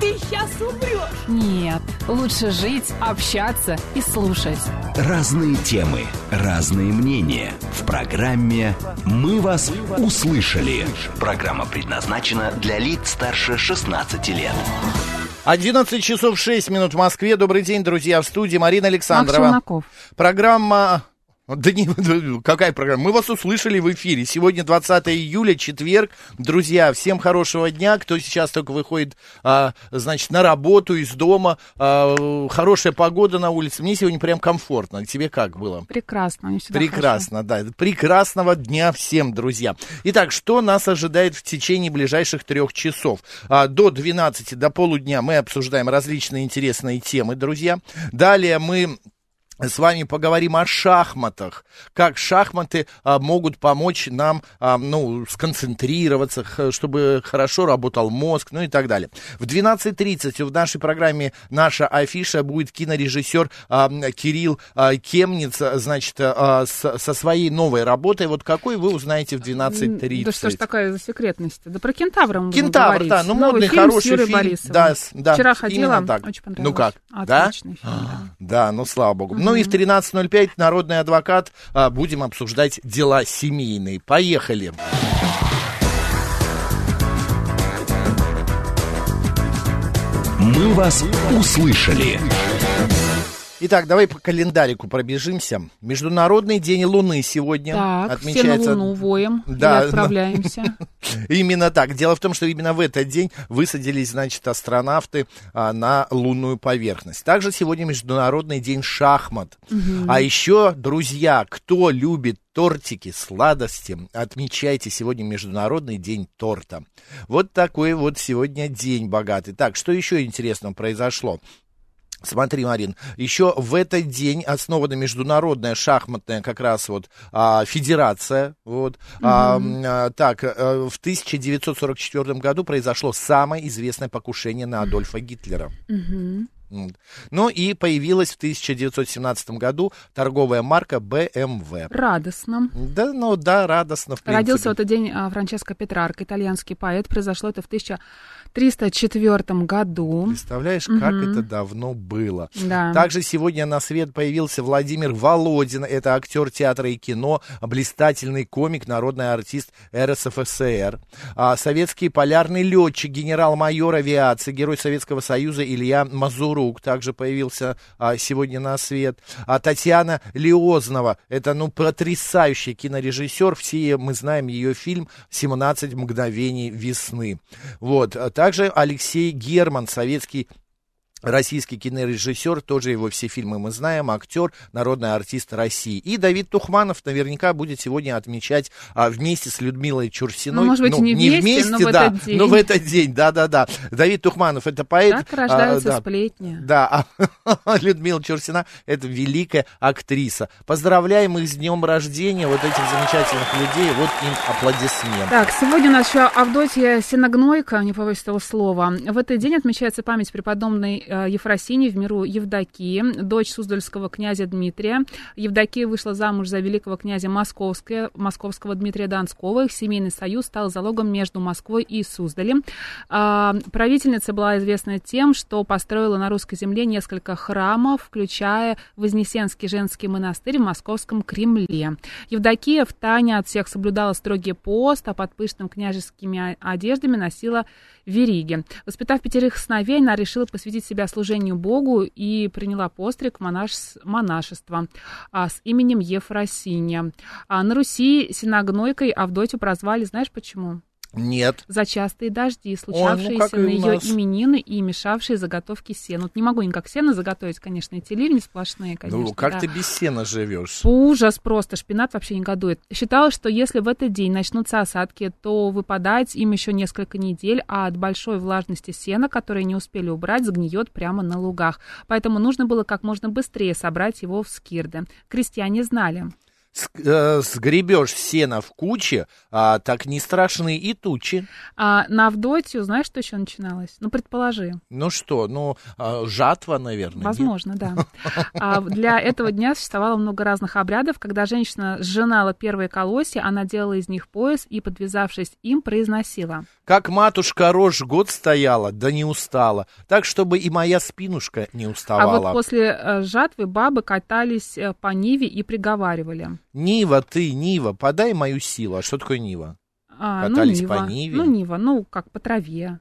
ты сейчас умрешь. Нет, лучше жить, общаться и слушать. Разные темы, разные мнения. В программе «Мы вас услышали». Программа предназначена для лиц старше 16 лет. 11 часов 6 минут в Москве. Добрый день, друзья, в студии Марина Александрова. Макс Челноков. Программа... Да не, какая программа? Мы вас услышали в эфире. Сегодня 20 июля, четверг. Друзья, всем хорошего дня. Кто сейчас только выходит, а, значит, на работу из дома. А, хорошая погода на улице. Мне сегодня прям комфортно. Тебе как было? Прекрасно. Прекрасно, да. Прекрасного дня всем, друзья. Итак, что нас ожидает в течение ближайших трех часов? А, до 12, до полудня мы обсуждаем различные интересные темы, друзья. Далее мы с вами поговорим о шахматах, как шахматы а, могут помочь нам, а, ну, сконцентрироваться, х- чтобы хорошо работал мозг, ну и так далее. В 12.30 в нашей программе наша афиша будет кинорежиссер а, Кирилл а, Кемниц, значит, а, с- со своей новой работой. Вот какой вы узнаете в 12.30. Да что ж такая за секретность? Да про кентавра мы Кентавр, говорить. да, ну Новый модный, фильм хороший с Юрой фильм. Борисовым. Да, да, Вчера ходила, так. очень Ну понравилось. как, да? Отличный фильм, да. Да, ну слава богу. Ну и в 13.05 народный адвокат. а, будем обсуждать дела семейные. Поехали. «Мы вас услышали». Итак, давай по календарику пробежимся. Международный день Луны сегодня Так, все на отмечается. Луну воем Да, и отправляемся. Именно так. Дело в том, что именно в этот день высадились, значит, астронавты а, на лунную поверхность. Также сегодня Международный день шахмат. А еще, друзья, кто любит тортики, сладости, отмечайте сегодня Международный день торта. Вот такой вот сегодня день богатый. Так, что еще интересного произошло? Смотри, Марин, еще в этот день основана международная шахматная как раз вот а, федерация. Вот. М, а, так, э, в 1944 году произошло самое известное покушение на Адольфа Гитлера. М. Ну и появилась в 1917 году торговая марка BMW. Радостно. Да, ну да, радостно, в принципе. Родился в этот день а, Франческо Петрарко, итальянский поэт. Произошло это в 1304 году. Представляешь, как это давно было. Да. Также сегодня на свет появился Владимир Володин. Это актер театра и кино, блистательный комик, народный артист РСФСР. А, советский полярный летчик, генерал-майор авиации, герой Советского Союза Илья Мазурук также появился а, сегодня на свет. А Татьяна Лиознова, это, ну, потрясающий кинорежиссер. Все мы знаем ее фильм «17 мгновений весны». Вот. А Также Алексей Герман, советский Российский кинорежиссер, тоже его все фильмы мы знаем, актер, народный артист России. И Давид Тухманов наверняка будет сегодня отмечать а, вместе с Людмилой Чурсиной. Ну, может быть, не вместе, но в да, этот день. но в этот день, да-да-да. Давид Тухманов это поэт. Так рождаются а, да. сплетни. Да, а Людмила Чурсина это великая актриса. Поздравляем их с днем рождения, вот этих замечательных людей, вот им аплодисменты. Так, сегодня у нас еще Авдотья Синогнойка, не этого слова. В этот день отмечается память преподобной Ефросинии в миру Евдокии, дочь Суздальского князя Дмитрия. Евдокия вышла замуж за великого князя Московского, московского Дмитрия Донского. Их семейный союз стал залогом между Москвой и Суздалем. А, правительница была известна тем, что построила на русской земле несколько храмов, включая Вознесенский женский монастырь в Московском Кремле. Евдокия в тайне от всех соблюдала строгий пост, а под пышным княжескими одеждами носила вериги. Воспитав пятерых сыновей, она решила посвятить себя служению Богу и приняла постриг монаш- монашества а, с именем Ефросинья. А на Руси синагнойкой Авдотью прозвали, знаешь почему? Нет. за частые дожди, ну, случавшиеся как и на ее нас. именины и мешавшие заготовке сена. Вот не могу никак сено заготовить, конечно, эти лильни сплошные, конечно. ну, как да. ты без сена живешь? Ужас просто, шпинат вообще негодует. Считалось, что если в этот день начнутся осадки, то выпадать им еще несколько недель, а от большой влажности сена, которые не успели убрать, сгниет прямо на лугах. Поэтому нужно было как можно быстрее собрать его в скирды. Крестьяне знали. Э, Сгребешь сено в куче, а, так не страшны и тучи. А на Авдотью, знаешь, что еще начиналось? Ну, предположи. Ну что, ну, а, жатва, наверное. нет? Возможно, да. А для этого дня существовало много разных обрядов. Когда женщина сжинала первые колосья, она делала из них пояс и, подвязавшись им, произносила. Как матушка рожь год стояла, да не устала, так, чтобы и моя спинушка не А уставала. вот после э, жатвы бабы катались э, по Ниве и приговаривали. Нива, ты, Нива, подай мою силу. А что такое Нива? А, Катались ну, по Нива. Ниве? Ну, Нива, ну, как по траве.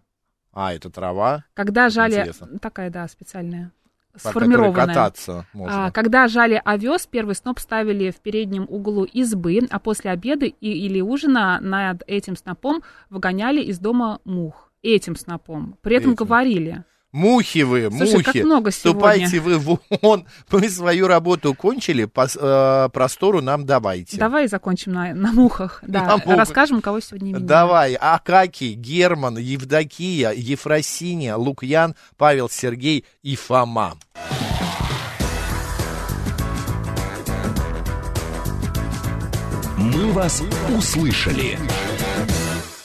А, это трава, Когда жали... интересно. Такая, да, специальная. по Сформированная. кататься можно. А, когда жали овес, первый сноп ставили в переднем углу избы, а после обеда и, или ужина над этим снопом выгоняли из дома мух. Этим снопом. При этом Этим. говорили. Мухи вы, Слушай, мухи. как много Ступайте вы вон. Мы свою работу кончили, пос- э, простору нам давайте. Давай закончим на, на мухах. Да, На мухах. расскажем, кого сегодня именины. Давай, Акакий, Герман, Евдокия, Ефросиния, Лукьян, Павел, Сергей и Фома. «Мы вас услышали».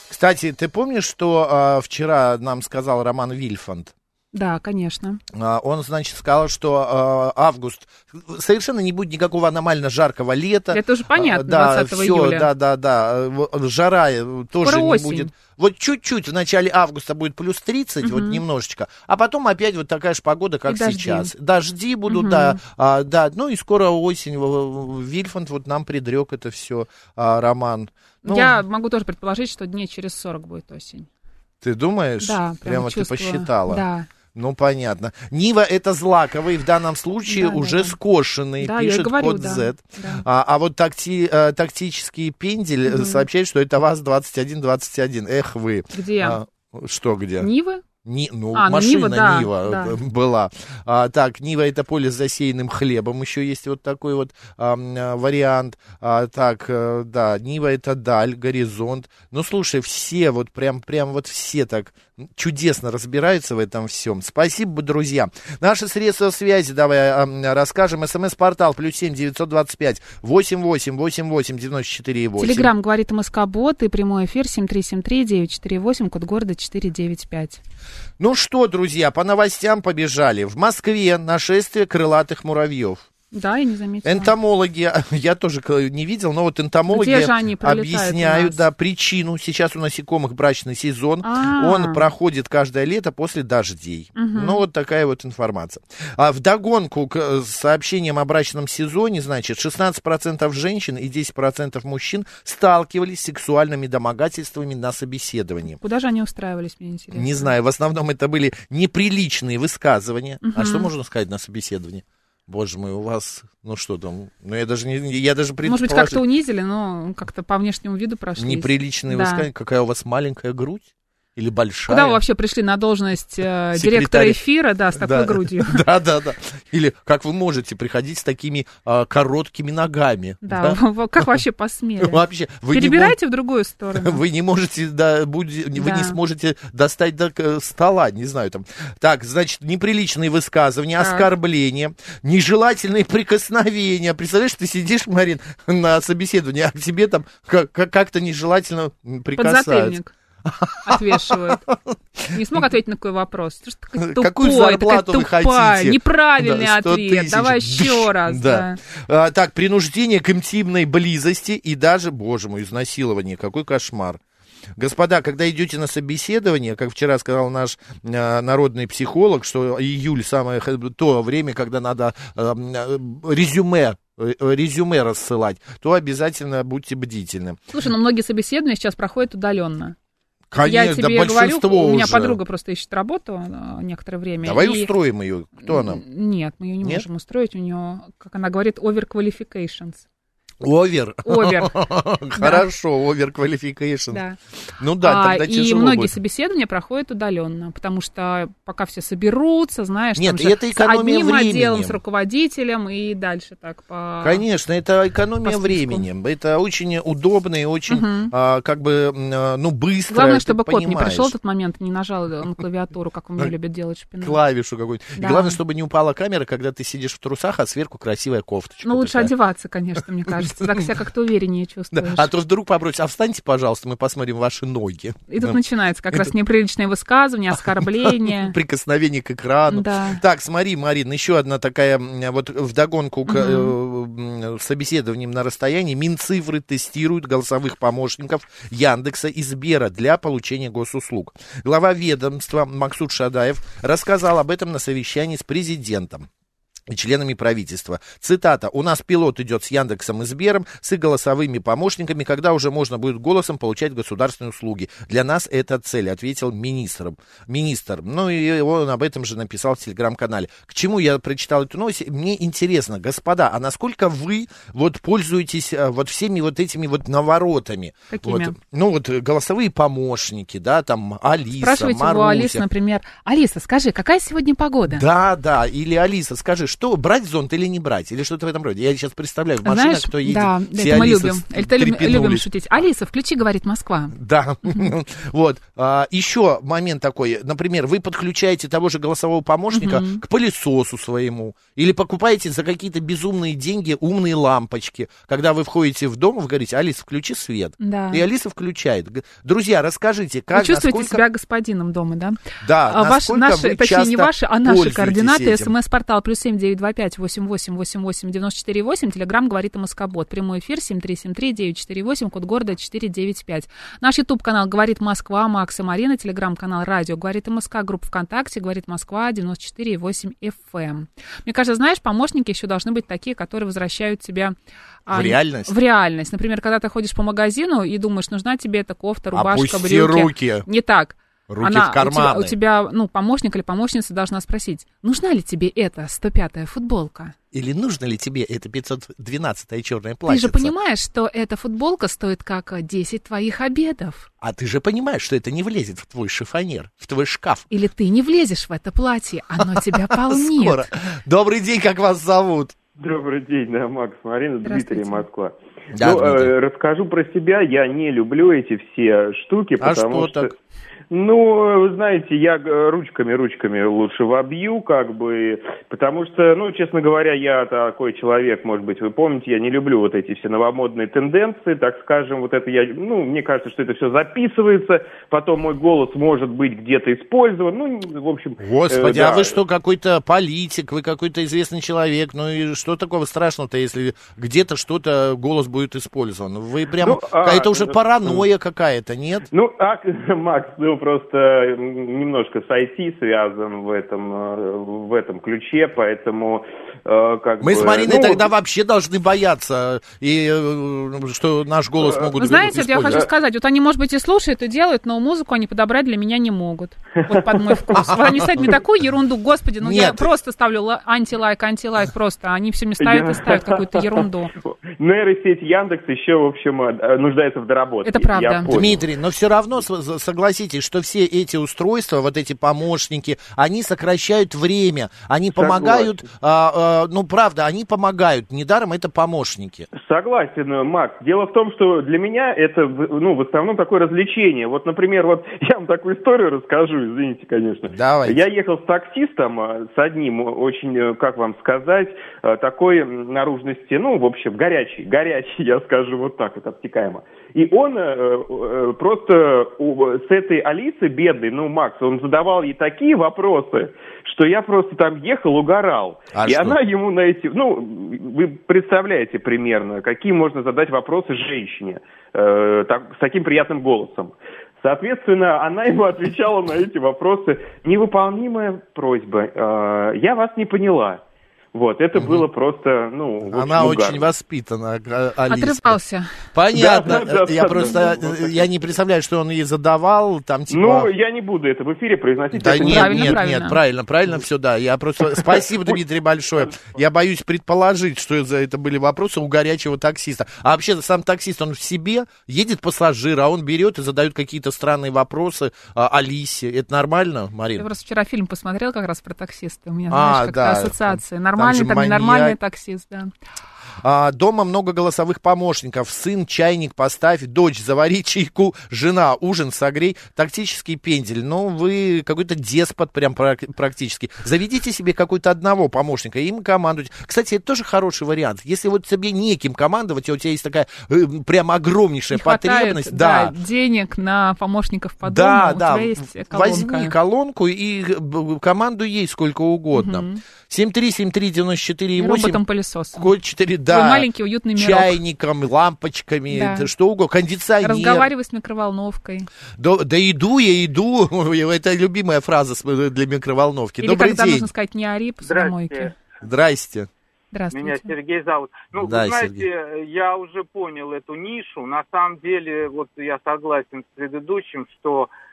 Кстати, ты помнишь, что э, вчера нам сказал Роман Вильфанд? Да, конечно. А, Он, значит, сказал, что э, август совершенно не будет никакого аномально жаркого лета. Это уже понятно, А, да, 20 всё, июля. Да, да, да. Жара э, тоже Скоро не осень. будет. Вот чуть-чуть в начале августа будет плюс 30, вот немножечко, а потом опять вот такая же погода, как И дожди. сейчас. Дожди будут, да, а, да, ну и скоро осень. Вильфанд вот нам предрек это все, Роман. Ну, Я могу тоже предположить, что дней через 40 будет осень. Ты думаешь? Да, прямо Прямо ты чувствую. посчитала. Да. Ну, понятно. Нива это злаковый, в данном случае Да, уже да. скошенный, Да, пишет говорю, код да, Z. да. А, а вот такти, э, тактический пендель э, сообщает, что это ВАЗ-2121. Эх вы. Где? А, что где? Нивы? Ни- ну, А, ну, машина Нива, да, Нива да. э, была. А, так, Нива это поле с засеянным хлебом. Еще есть вот такой вот а, вариант. А, так, да, Нива это даль, горизонт. Ну, слушай, все вот прям, прям вот все так чудесно разбираются в этом всем. Спасибо, друзья. Наши средства связи, давай ам, расскажем. СМС-портал плюс семь девятьсот двадцать пять восемь восемь восемь восемь девяносто четыре восемь. Телеграмм говорит МСК-бот и прямой эфир 7373948, код города 495. Ну что, друзья, по новостям побежали. В Москве нашествие крылатых муравьев. Да, я не заметила. Энтомологи, я тоже не видел, но вот энтомологи они объясняют, да, причину. Сейчас у насекомых брачный сезон, А. он проходит каждое лето после дождей. Ну, вот такая вот информация. А вдогонку к э, сообщениям о брачном сезоне, значит, 16% женщин и 10% мужчин сталкивались с сексуальными домогательствами на собеседовании. Куда же они устраивались, мне интересно? Не знаю, в основном это были неприличные высказывания. А что можно сказать на собеседовании? Боже мой, у вас, ну что там, ну я даже не, я даже Может быть, как-то унизили, но как-то по внешнему виду прошли. Неприличные Да. высказывания, какая у вас маленькая грудь или большая. Куда вы вообще пришли на должность э, директора эфира, да, с такой Да. грудью? Да, да, да. Или как вы можете приходить с такими а, короткими ногами? Да, в- как вообще посмели? Вообще, вы не Перебирайте в другую сторону. Вы не можете, да, будь- вы Да. не сможете достать до э, стола, не знаю там. Так, значит, неприличные высказывания, Так. оскорбления, нежелательные прикосновения. Представляешь, ты сидишь, Марин, на собеседовании, а к тебе там как- как- как-то нежелательно прикасаются. Подзатыльник отвешивают. Не смог ответить на такой вопрос. Ты такой тупой, Какую зарплату такая вы тупая, хотите? неправильный Да, 100 ответ. Давай еще раз. Да. да. А, так, принуждение к интимной близости и даже, боже мой, изнасилование. Какой кошмар. Господа, когда идете на собеседование, как вчера сказал наш э, народный психолог, что июль самое то время, когда надо э, э, резюме э, резюме рассылать, то обязательно будьте бдительны. Слушай, ну многие собеседования сейчас проходят удаленно. Конечно, Я тебе да говорю, у меня уже. подруга просто ищет работу э, некоторое время. Давай и- устроим ее. Кто она? Нет, мы ее не Нет? можем устроить. У нее, как она говорит, overqualifications. Овер. Овер. Хорошо, овер qualification. Да. Ну да, А, тогда и тяжело многие будет. собеседования проходят удаленно, потому что пока все соберутся, знаешь, Нет, там это с экономия одним отделом, времени. с руководителем и дальше так по... Конечно, это экономия по времени. Это очень удобно и очень, а, как бы, а, ну, быстро. Главное, чтобы кот не понимаешь. пришел в тот момент, не нажал на клавиатуру, как у меня любят делать шпинат. клавишу какую-нибудь. И Да. главное, чтобы не упала камера, когда ты сидишь в трусах, а сверху красивая кофточка. Ну, лучше такая. одеваться, конечно, мне кажется. Так себя как-то увереннее Да, чувствуешь. А то вдруг попросить, а встаньте, пожалуйста, мы посмотрим ваши ноги. И тут Ну, начинается как Это- раз неприличное высказывание, оскорбление. Прикосновение к экрану. Да. Так, смотри, Марин, еще одна такая, вот вдогонку к э, собеседованиям на расстоянии. Минцифры тестируют голосовых помощников Яндекса и Сбера для получения госуслуг. Глава ведомства Максут Шадаев рассказал об этом на совещании с президентом и членами правительства. Цитата. «У нас пилот идет с Яндексом и Сбером, с их голосовыми помощниками, когда уже можно будет голосом получать государственные услуги. Для нас это цель», ответил министр. Министр. Ну и он об этом же написал в телеграм-канале. К чему я прочитал эту новость? Мне интересно, господа, а насколько вы вот пользуетесь э, вот всеми вот этими вот наворотами? Какими? Вот, ну вот голосовые помощники, да, там Алиса, Спрашивайте у Маруся. Алисы, например, Алиса, скажи, какая сегодня погода? Да, да. Или Алиса, скажи, что брать зонт или не брать? Или что-то в этом роде. Я сейчас представляю, машина, Знаешь, кто едет. да, все это мы любим. Это любим, шутить. Алиса, включи, говорит Москва. Да, вот. А, еще момент такой. Например, вы подключаете того же голосового помощника к пылесосу своему. Или покупаете за какие-то безумные деньги умные лампочки. Когда вы входите в дом, вы говорите, Алиса, включи свет. Да. И Алиса включает. Друзья, расскажите, как, Вы чувствуете насколько... себя господином дома, да? Да, А наши, вы точнее, не ваши, а наши координаты. СМС-портал плюс семь девять два пять восемь восемь восемь восемь девяносто четыре восемь. Телеграмм говорит МСК-бот. Прямой эфир семь три семь три девять четыре восемь. Код города четыре девять пять. Наш YouTube-канал «Говорит Москва», Макс и Марина. Телеграм-канал «Радио говорит МСК». Группа ВКонтакте «Говорит Москва» 94,8 FM. Мне кажется, знаешь, помощники еще должны быть такие, которые возвращают тебя... а, В реальность? В реальность. Например, когда ты ходишь по магазину и думаешь, нужна тебе эта кофта, рубашка, Опусти брюки. руки. Не так. Руки Она, в карманы. У тебя, у тебя, ну, помощник или помощница должна спросить, нужна ли тебе эта 105-я футболка? Или нужно ли тебе это 512-я черная платьице? Ты же понимаешь, что эта футболка стоит как э, 10 твоих обедов. А ты же понимаешь, что это не влезет в твой шифонер, в твой шкаф. Или ты не влезешь в это платье, оно тебя полнит. Скоро. Добрый день, как вас зовут? Добрый день, да, Макс, Марина. Дмитрий, Москва. Да, ну, Дмитрий. э, расскажу про себя. Я не люблю эти все штуки, А потому что так? Ну, вы знаете, я э, ручками, ручками лучше вобью, как бы, потому что, ну, честно говоря, я такой человек, может быть, вы помните, я не люблю вот эти все новомодные тенденции, так скажем, вот это я, ну, мне кажется, что это все записывается, потом мой голос может быть где-то использован, ну, в общем... Господи, э, а да. вы что, какой-то политик, вы какой-то известный человек, ну и что такого страшного-то, если где-то что-то, голос будет использован? Вы прям, Ну, а, это уже паранойя какая-то, нет? Ну, а, Макс, ну просто немножко с IT связан в этом, э, в этом ключе, поэтому э, как Мы бы... с Мариной ну, тогда вообще должны бояться, и, э, что наш голос могут Вы знаете, вот я хочу сказать, вот они, может быть, и слушают, и делают, но музыку они подобрать для меня не могут. Вот под мой вкус. Вот Они ставят мне такую ерунду, господи, ну я просто ставлю ла- антилайк, антилайк просто. Они все мне ставят Я- и ставят какую-то ерунду. Нейросеть Яндекс еще, в общем, э, нуждается в доработке. Это правда. Дмитрий, но все равно согласитесь, что все эти устройства, вот эти помощники, они сокращают время, они помогают, а, а, ну правда, они помогают, недаром это помощники. Согласен, Макс. Дело в том, что для меня это, ну, в основном такое развлечение. Вот, например, вот я вам такую историю расскажу, извините, конечно. Давайте. Я ехал с таксистом, э, с одним, очень, э, как вам сказать, э, такой наружности, ну, в общем, горячий, горячий, я скажу вот так вот, обтекаемо. И он э, э, просто у- с этой Алисы бедной, ну, Макс, он задавал ей такие вопросы, что я просто там ехал, угорал. А и что? она ему на эти, ну, вы представляете примерно, какие можно задать вопросы женщине э, так- с таким приятным голосом. Соответственно, она ему отвечала на эти вопросы. Невыполнимая просьба. Э, я вас не поняла. Вот, это было просто, ну, в Она общем, очень угарно. воспитана, а- Алиска. Отрывался. Понятно. Да, да, да, я да, просто, да, да. я не представляю, что он ей задавал, там типа... Ну, я не буду это в эфире произносить. Да нет, Правильно, нет, правильно. нет, правильно, правильно все, да. Я просто... Спасибо, Дмитрий, большое. Я боюсь предположить, что за это были вопросы у горячего таксиста. А вообще, сам таксист, он в себе едет пассажир, а он берет и задает какие-то странные вопросы а, Алисе. Это нормально, Я Марина? просто вчера фильм посмотрел как раз про таксиста. У меня, А, знаешь, как-то да. ассоциации. Там Нормальный, же там, маньяк. ненормальный таксист, да. А, дома много голосовых помощников. Сын, чайник поставь, дочь, завари чайку, жена, ужин согрей. Тактический пендель. Ну, вы какой-то деспот прям прак- практически. Заведите себе какой-то одного помощника, им командуйте. Кстати, это тоже хороший вариант. Если вот тебе неким командовать, и у тебя есть такая э, прям огромнейшая Не хватает, потребность, да, да, денег на помощников по да, дому, да. у тебя есть колонка. Возьми колонку и э, команду ей сколько угодно. 7373948. И роботом-пылесосом. Код 4, Твой да. маленький уютный мирок. Чайником, лампочками, Да. что угодно, кондиционер. Разговаривай с микроволновкой. Да, да иду я, иду. Это любимая фраза для микроволновки. Или Добрый когда день. нужно сказать не ори посудомойке. Здрасте. Здравствуйте. Меня Сергей зовут. Ну, Да, вы знаете, Сергей. я уже понял эту нишу. На самом деле, вот я согласен с предыдущим, что э,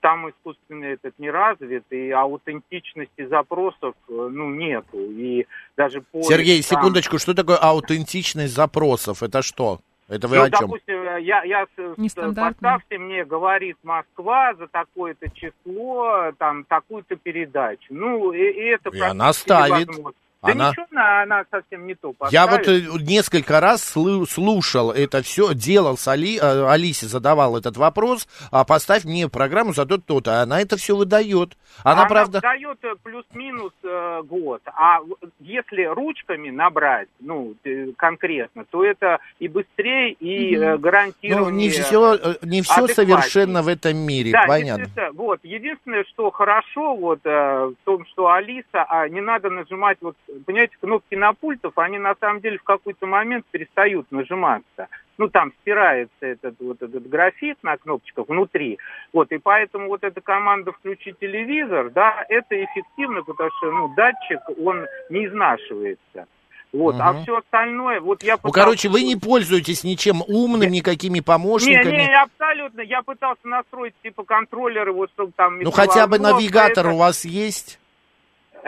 там искусственный этот не развит, и аутентичности запросов, э, ну, нету. И даже по... Сергей, там- секундочку, что такое аутентичность запросов? Это что? Это вы ну, о чем? допустим, я, я Нестандартно. поставьте мне, говорит Москва за такое-то число, там, такую-то передачу. Ну, и, и это И она ставит. невозможно. Да Она- ничего, она, она совсем не то Я вот э, несколько раз слушал это все, делал с Али, э, Алисе, задавал этот вопрос, а поставь мне программу за то-то, то-то, а она это все выдает. Она, правда... дает э, плюс-минус э, год, а если ручками набрать, ну, конкретно, то это и быстрее, и Ну, гарантированнее. не все, не все совершенно в этом мире, Да, понятно. вот. Единственное, что хорошо вот э, в том, что Алиса, а не надо нажимать, вот, понимаете, кнопки на пультах, они на самом деле в какой-то момент перестают нажиматься. Ну, там стирается этот вот этот графит на кнопочках внутри. Вот, и поэтому вот эта команда «включи телевизор», да, это эффективно, потому что, ну, датчик, он не изнашивается. Вот, а Мгм. все остальное, вот я Ну, пытался- короче, вы не пользуетесь ничем умным, никакими не, помощниками. не, абсолютно. Я пытался настроить типа контроллеры, вот чтобы там... Ну, хотя бы навигатор это- у вас есть?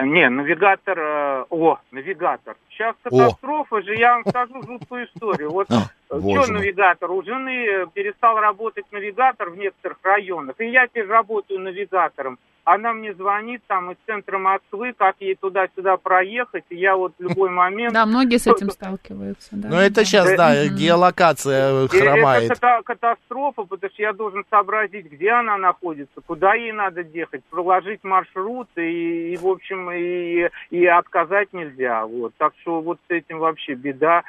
Не, навигатор... э, О, навигатор. Сейчас катастрофа же, я вам скажу жуткую историю. Вот А, что боже мой. навигатор? У жены э, перестал работать навигатор в некоторых районах. И я теперь работаю навигатором. Она мне звонит там из центра Москвы, как ей туда-сюда проехать. И я вот в любой момент... Да, многие с этим сталкиваются. Да, Ну, это сейчас, да, геолокация И хромает. Это ката- катастрофа, потому что я должен сообразить, где она находится, куда ей надо ехать, проложить маршрут и, и, в общем, и, и отказать нельзя. Вот. Так что вот с этим вообще беда.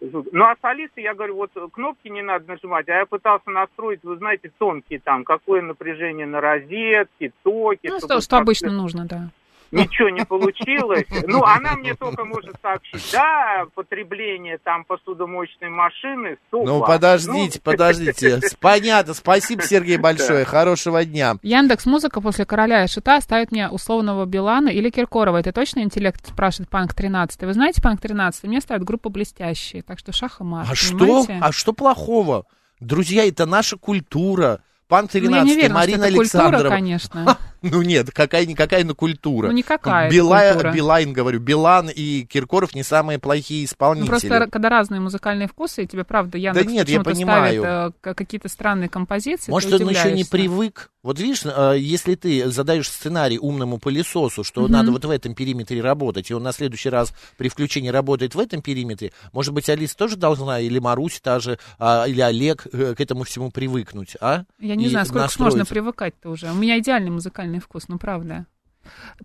Ну, а с Алисой, я говорю, вот кнопки не надо нажимать, а я пытался настроить, вы знаете, тонкие там, какое напряжение на розетке, токи. Ну, что, что обычно нужно, да. Ничего не получилось. Ну, она мне только может сообщить, да, потребление там посудомоечной машины 100 Ну, подождите, Ну, подождите. Понятно, спасибо, Сергей, большое. Хорошего дня. Яндекс Музыка после короля и шута ставит мне условного Билана или Киркорова. Это точно интеллект, спрашивает Панк 13. Вы знаете Панк 13? Мне ставят группу блестящие. Так что шах и мат. А что? понимаете? А что плохого? Друзья, это наша культура. Пан Ну, я 13, не уверена, Марина что это культура, Александрова. конечно. Ну нет, какая-никакая, но культура. Ну, никакая Билай- культура. Билайн, говорю, Билан и Киркоров не самые плохие Ну, исполнители. просто когда разные музыкальные вкусы, и тебе, правда, Яндекс нет, я понимаю. ставит э, какие-то странные композиции, Может, он еще не привык. Вот видишь, э, если ты задаешь сценарий умному пылесосу, что Мгм. надо вот в этом периметре работать, и он на следующий раз при включении работает в этом периметре, может быть, Алиса тоже должна, или Марусь та же, а, или Олег э, к этому всему привыкнуть, а? Я не И знаю, сколько ж можно настроиться. привыкать-то уже. У меня идеальный музыкальный вкус, ну правда.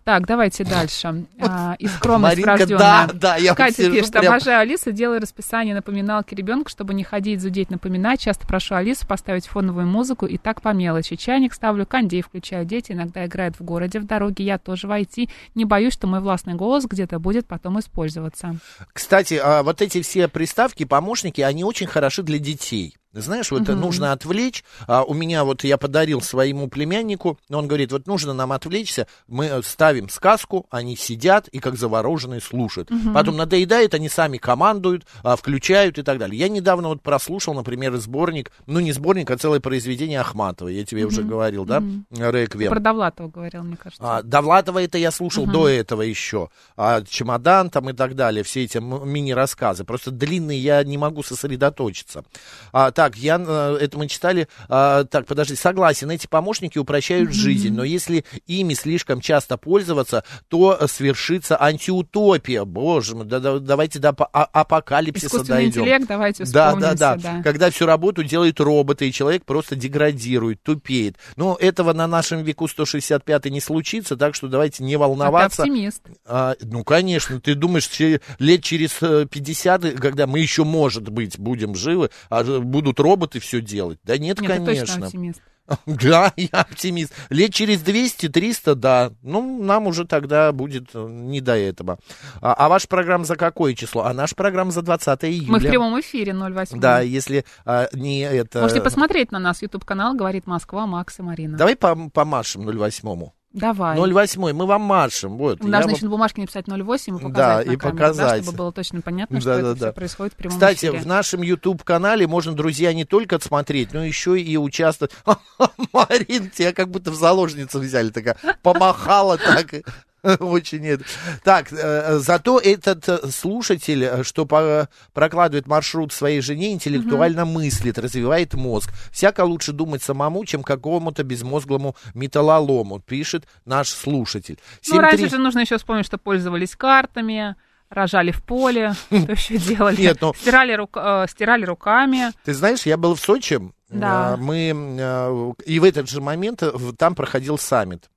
Так, давайте дальше. А, и скромность Маринка, да, да, я Катя сижу пишет, прям- обожаю Алису, делаю расписание напоминалки ребенку, чтобы не ходить, зудеть, напоминать. Часто прошу Алису поставить фоновую музыку и так по мелочи. Чайник ставлю, кондей включаю. Дети иногда играют в городе, в дороге. Я тоже войти. Не боюсь, что мой властный голос где-то будет потом использоваться. Кстати, а, вот эти все приставки, помощники, они очень хороши для детей. Знаешь, вот нужно отвлечь. А, у меня вот я подарил своему племяннику, он говорит, вот нужно нам отвлечься, мы ставим сказку, они сидят и как завороженные слушают. Потом надоедает, они сами командуют, а, включают и так далее. Я недавно вот прослушал, например, сборник, ну не сборник, а целое произведение Ахматова, я тебе уже говорил, да, Реквием. Про Довлатова говорил, мне кажется. А, Довлатова это я слушал до этого еще. А, чемодан там и так далее, все эти мини-рассказы. Просто длинные я не могу сосредоточиться. А, так, я, э, это мы читали. А, так, подожди, согласен, эти помощники упрощают жизнь, но если ими слишком часто пользоваться, то свершится антиутопия. Боже мой, да, да, давайте до а- апокалипсиса Искусственный дойдем. интеллект, давайте Да, да, да, да. Когда всю работу делают роботы, и человек просто деградирует, тупеет. Но этого на нашем веку 165 не случится, так что давайте не А ты волноваться. оптимист. А, ну, конечно, ты думаешь, лет через э, 50, когда мы еще, может быть, будем живы, а ж- будут роботы все делать? Да нет, Нет, конечно. Да, я оптимист. Лет через 200-300, да. Ну, нам уже тогда будет э, не до этого. А, а ваша программа за какое число? А наша программа за 20 июля. Мы в прямом эфире 08. Да, если а, не это... Можете посмотреть на нас, YouTube-канал «Говорит Москва», Макс и Марина. Давай пом- помашем 08-му. Давай. 08 мы вам машем. Вот. Мы должны вам- еще на бумажке написать 08 и показать Да, на и камеру, показать. да, чтобы было точно понятно, что Да, это да, все да. происходит в прямом Кстати, эфире. в нашем YouTube-канале можно, друзья, не только смотреть, но еще и участвовать. Марин, тебя как будто в заложницу взяли, такая помахала так. Очень это. Так, э, зато этот э, слушатель, э, что прокладывает маршрут своей жене, интеллектуально мыслит, развивает мозг. Всяко лучше думать самому, чем какому-то безмозглому металлолому, пишет наш слушатель. Ну, 7-3 раньше же нужно еще вспомнить, что пользовались картами, рожали в поле, что еще делали. Нет, ну- стирали, рука- э, стирали руками. Ты знаешь, я был в Сочи, Да. э, мы, э, и в этот же момент э, там проходил саммит.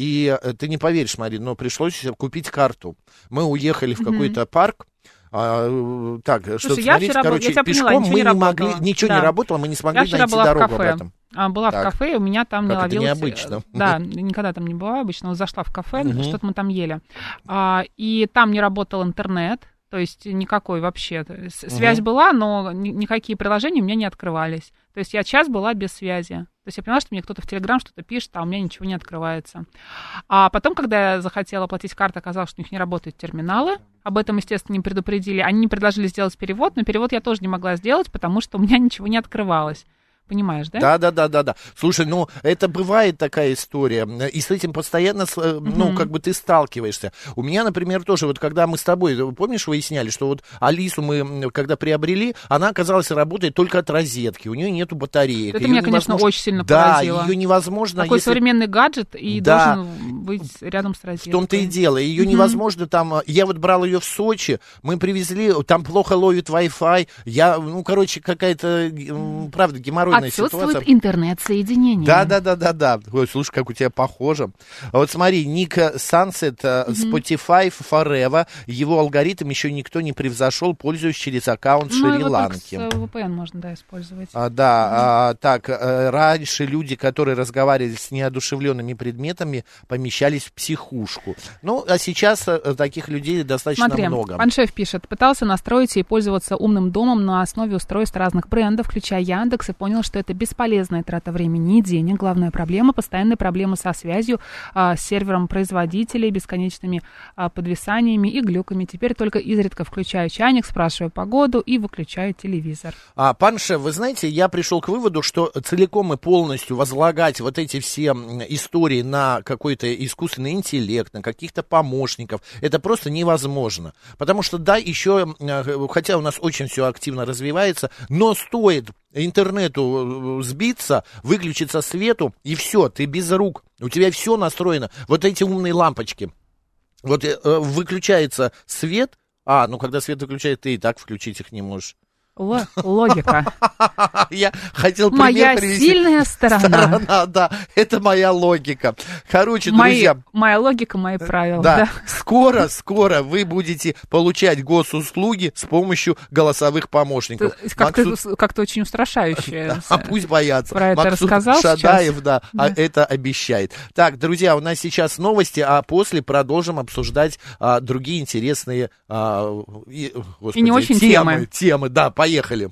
И э, ты не поверишь, Марин, но пришлось купить карту. Мы уехали в какой-то парк, а, э, так, что я смотреть, вчера был- короче, я тебя поняла, пешком ничего мы не не могли, ничего Да. не работало, мы не смогли Я найти была в дорогу кафе. обратно. А, была Так. в кафе, и у меня там Как это ловилось... необычно. Да, никогда там не бываю обычно. Вот зашла в кафе, Мгм. что-то мы там ели. А, и там не работал интернет, то есть никакой вообще. Связь Мгм. была, но ни- никакие приложения у меня не открывались. То есть я час была без связи. То есть я поняла, что мне кто-то в Телеграм что-то пишет, а у меня ничего не открывается. А потом, когда я захотела оплатить карту, оказалось, что у них не работают терминалы. Об этом, естественно, не предупредили. Они не предложили сделать перевод, но перевод я тоже не могла сделать, потому что у меня ничего не открывалось. Понимаешь, да? Да, да, да, да, да. Слушай, ну это бывает такая история, и с этим постоянно, э, ну Мгм. как бы ты сталкиваешься. У меня, например, тоже вот когда мы с тобой, э, помнишь, выясняли, что вот Алису мы когда приобрели, она оказалась работает только от розетки, у нее нету батареек. Это её меня, конечно, невозможно- очень сильно да, поразило. ее невозможно. Такой если- современный гаджет и Да. должен быть рядом с розеткой. В том-то и дело. Ее Мгм. невозможно там. а, Я вот брал ее в Сочи, мы привезли, там плохо ловит Wi-Fi. Я, ну, короче, какая-то, правда, геморройная Отсутствует ситуация. интернет-соединение. Да, да, да, да, да. Ой, слушай, как у тебя похоже. Вот смотри, ник э, Sunset э, Spotify Forever, его алгоритм еще никто не превзошел, пользуясь через аккаунт Ну, Шри-Ланки. э, VPN можно, да, использовать. А, да, а, так, раньше люди, которые разговаривали с неодушевленными предметами, помещались в психушку. Ну, а сейчас таких людей достаточно Смотри, много. Паншев пишет, пытался настроить и пользоваться умным домом на основе устройств разных брендов, включая Яндекс, и понял, что это бесполезная трата времени и денег. Главная проблема – постоянные проблемы со связью, а, с сервером производителей, бесконечными а, подвисаниями и глюками. Теперь только изредка включаю чайник, спрашиваю погоду и выключаю телевизор. А, Панше, вы знаете, я пришел к выводу, что целиком и полностью возлагать вот эти все истории на какой-то искусственный интеллект, на каких-то помощников, это просто невозможно. Потому что, да, еще, м, хотя у нас очень все активно развивается, но стоит интернету сбиться, выключиться свету, и все, ты без рук. У тебя все настроено. Вот эти умные лампочки. Вот э, э, выключается свет, а, ну когда свет выключает, ты и так включить их не можешь. Л- логика. Я хотел пример Моя привести. сильная сторона. Сторона, да, это моя логика. Короче, Мои- друзья, моя логика, мои правила. да, да. скоро, скоро вы будете получать госуслуги с помощью голосовых помощников. Как-то, Максут- как-то очень устрашающе. А пусть боятся. Про это Максут рассказал Шадаев, сейчас? да, а Да. это обещает. Так, друзья, у нас сейчас новости, а после продолжим обсуждать а, другие интересные а, и, господи, не очень темы. темы. Темы, да, поехали. Поехали.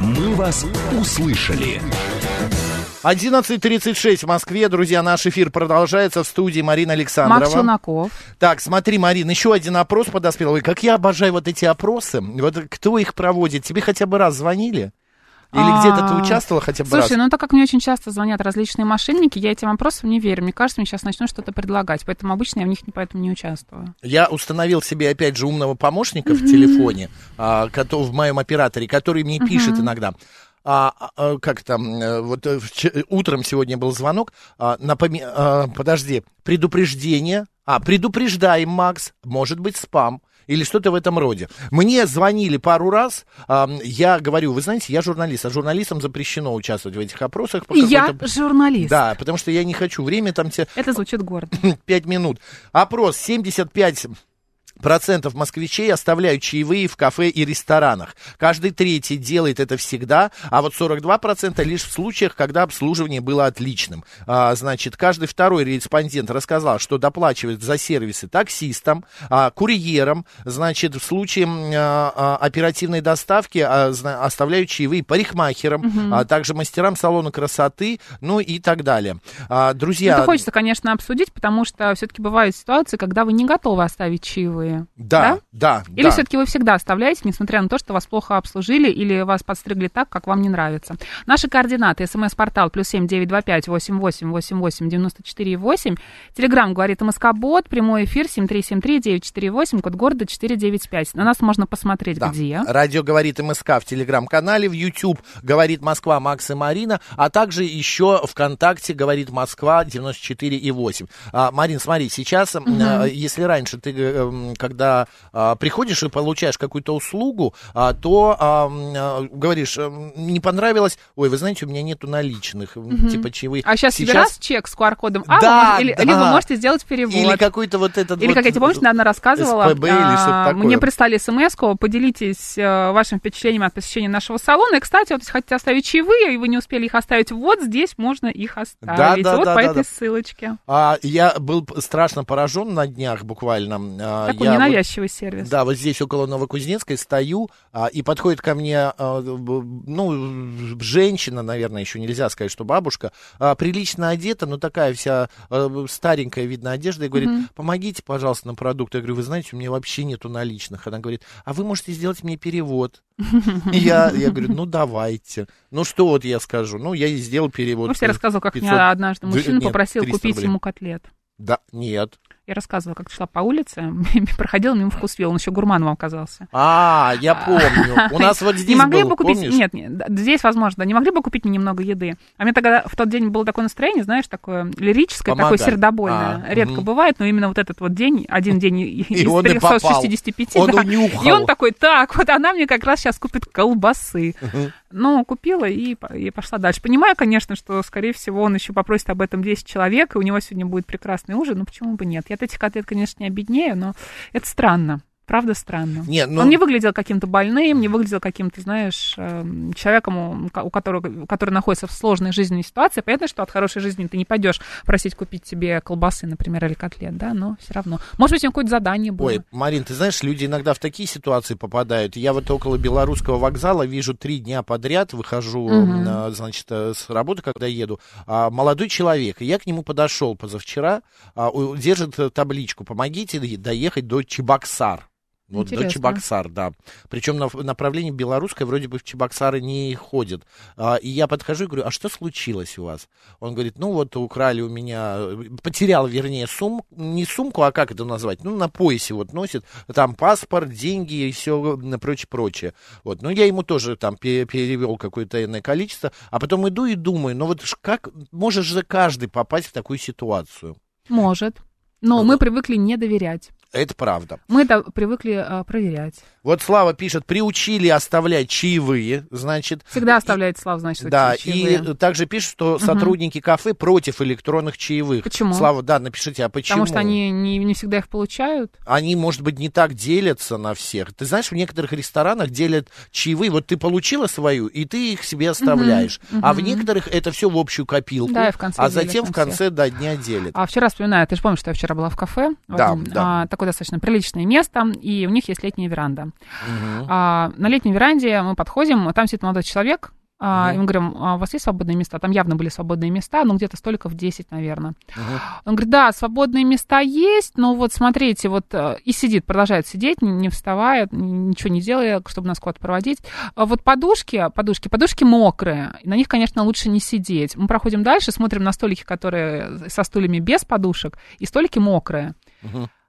Мы вас услышали. 11.36 в Москве. Друзья, наш эфир продолжается в студии Марина Александрова. Макс Так, смотри, Марин, еще один опрос подоспел. Ой, как я обожаю вот эти опросы. Вот кто их проводит? Тебе хотя бы раз звонили? Или А, где-то ты участвовала хотя бы Слушай, раз? ну так как мне очень часто звонят различные мошенники, я этим вопросам не верю. Мне кажется, мне сейчас начнут что-то предлагать, поэтому обычно я в них поэтому не участвую. Я установил себе, опять же, умного помощника в телефоне, а, в моем операторе, который мне пишет иногда. А, а, а, как там, э, вот э, утром сегодня был звонок, а, напоми- а, подожди, предупреждение, а, предупреждаем, Макс, может быть спам. Или что-то в этом роде. Мне звонили пару раз, а, я говорю, вы знаете, я журналист, а журналистам запрещено участвовать в этих опросах. Я журналист. Да, потому что я не хочу время там тебе Это звучит гордо. 5 минут. Опрос 75 процентов москвичей оставляют чаевые в кафе и ресторанах. Каждый третий делает это всегда, а вот 42% лишь в случаях, когда обслуживание было отличным. А, значит, каждый второй респондент рассказал, что доплачивает за сервисы таксистам, а, курьерам, значит, в случае а, а, оперативной доставки а, оставляют чаевые парикмахерам, а также мастерам салона красоты, ну и так далее. А, друзья... Это хочется, конечно, обсудить, потому что все-таки бывают ситуации, когда вы не готовы оставить чаевые. Да, да, Или да. все-таки вы всегда оставляете, несмотря на то, что вас плохо обслужили или вас подстригли так, как вам не нравится. Наши координаты. СМС-портал плюс семь девять два пять восемь восемь восемь восемь девяносто четыре восемь. Телеграмм говорит МСК Бот. Прямой эфир семь три семь три девять четыре восемь. Код города четыре девять пять. На нас можно посмотреть Да. где. Радио говорит МСК в телеграм-канале, в YouTube говорит Москва Макс и Марина, а также еще ВКонтакте говорит Москва 94 и 8. А, Марин, смотри, сейчас, а, если раньше ты, э, когда а, приходишь и получаешь какую-то услугу, а, то а, а, говоришь, м, не понравилось, ой, вы знаете, у меня нету наличных, м, типа чаевые. А сейчас, тебе раз чек с QR-кодом А, Да, вы можете- или, да. вы можете сделать перевод. Или какой-то вот этот Или вот как я тебе помнишь, наверное, рассказывала, СПБ а, такое. мне прислали смс поделитесь э, вашим впечатлением от посещения нашего салона. И, кстати, вот если хотите оставить чаевые, и вы не успели их оставить, вот здесь можно их оставить. да, вот да, по да, этой да. ссылочке. А, я был страшно поражен на днях буквально. А, Я вот- ненавязчивый сервис. Да, вот здесь около Новокузнецкой стою, а, и подходит ко мне, а, ну, женщина, наверное, еще нельзя сказать, что бабушка, а, прилично одета, но такая вся а, старенькая, видно, одежда, и говорит, помогите, пожалуйста, на продукт. Я говорю, вы знаете, у меня вообще нету наличных. Она говорит, а вы можете сделать мне перевод. И я, я говорю, ну, давайте. Ну, что вот я скажу? Ну, я и сделал перевод. Может, я рассказывал, как 500 меня однажды мужчина нет, попросил 300 купить рублей. ему котлет. Да, нет. Я рассказывала, как шла по улице, проходила мимо вкусвилл, он еще гурманом оказался. А, я помню. У нас вот здесь не могли бы купить, нет, здесь возможно, не могли бы купить мне немного еды. А мне тогда в тот день было такое настроение, знаешь, такое лирическое, такое сердобольное. А, Редко бывает, но именно вот этот вот день, один день из он и попал. 365, Он да. унюхал. И он такой, так, вот она мне как раз сейчас купит колбасы. Ну, купила и, и пошла дальше. Понимаю, конечно, что, скорее всего, он еще попросит об этом 10 человек, и у него сегодня будет прекрасный ужин, ну почему бы нет? Я от этих котлет, конечно, не обеднею, но это странно. Правда странно. Нет, ну- Он не выглядел каким-то больным, не выглядел каким-то, знаешь, эм, человеком, у которого, который находится в сложной жизненной ситуации. Понятно, что от хорошей жизни ты не пойдешь просить купить тебе колбасы, например, или котлет, да, но все равно. Может быть, у него какое-то задание было. Ой, Марин, ты знаешь, люди иногда в такие ситуации попадают. Я вот около Белорусского вокзала вижу три дня подряд, выхожу, а, значит, э, с работы, когда еду, а, молодой человек. Я к нему подошел позавчера, а, держит э, табличку «Помогите доехать до Чебоксар». Вот до Интересно. Чебоксар, да. Причем на направлении белорусское вроде бы в Чебоксары не ходит. А, и я подхожу и говорю, а что случилось у вас? Он говорит, ну вот украли у меня, э, потерял, вернее, сумку, не сумку, а как это назвать? Ну, на поясе вот носит, там паспорт, деньги и все прочее, прочее. Вот, ну, я ему тоже там пе- перевел какое-то иное количество, а потом иду и думаю, ну вот как, может же каждый попасть в такую ситуацию? Может. Но Ну мы привыкли не доверять. Это правда. Мы это привыкли а, проверять. Вот Слава пишет, приучили оставлять чаевые, значит, Всегда оставляет Слав, значит, Да, чаевые. и также пишут, что сотрудники кафе против электронных чаевых. Почему? Слава, да, напишите, а почему? Потому что они не, не всегда их получают. Они, может быть, не так делятся на всех. Ты знаешь, в некоторых ресторанах делят чаевые. Вот ты получила свою, и ты их себе оставляешь. А в некоторых это все в общую копилку. Да, и в конце а затем на в конце до дня делят. А вчера вспоминаю, ты же помнишь, что я вчера была в кафе. в Да, одном, да. а, такое достаточно приличное место, и у них есть летняя веранда. А, на летней веранде мы подходим, там сидит молодой человек, а, И мы говорим, а у вас есть свободные места? Там явно были свободные места, ну где-то столиков 10, наверное. Он говорит, да, свободные места есть, но вот смотрите, вот э, и сидит, продолжает сидеть, не- вставая, ничего не делая, чтобы нас куда-то проводить. А вот подушки, подушки, подушки мокрые, на них, конечно, лучше не сидеть. Мы проходим дальше, смотрим на столики, которые со стульями без подушек, и столики мокрые.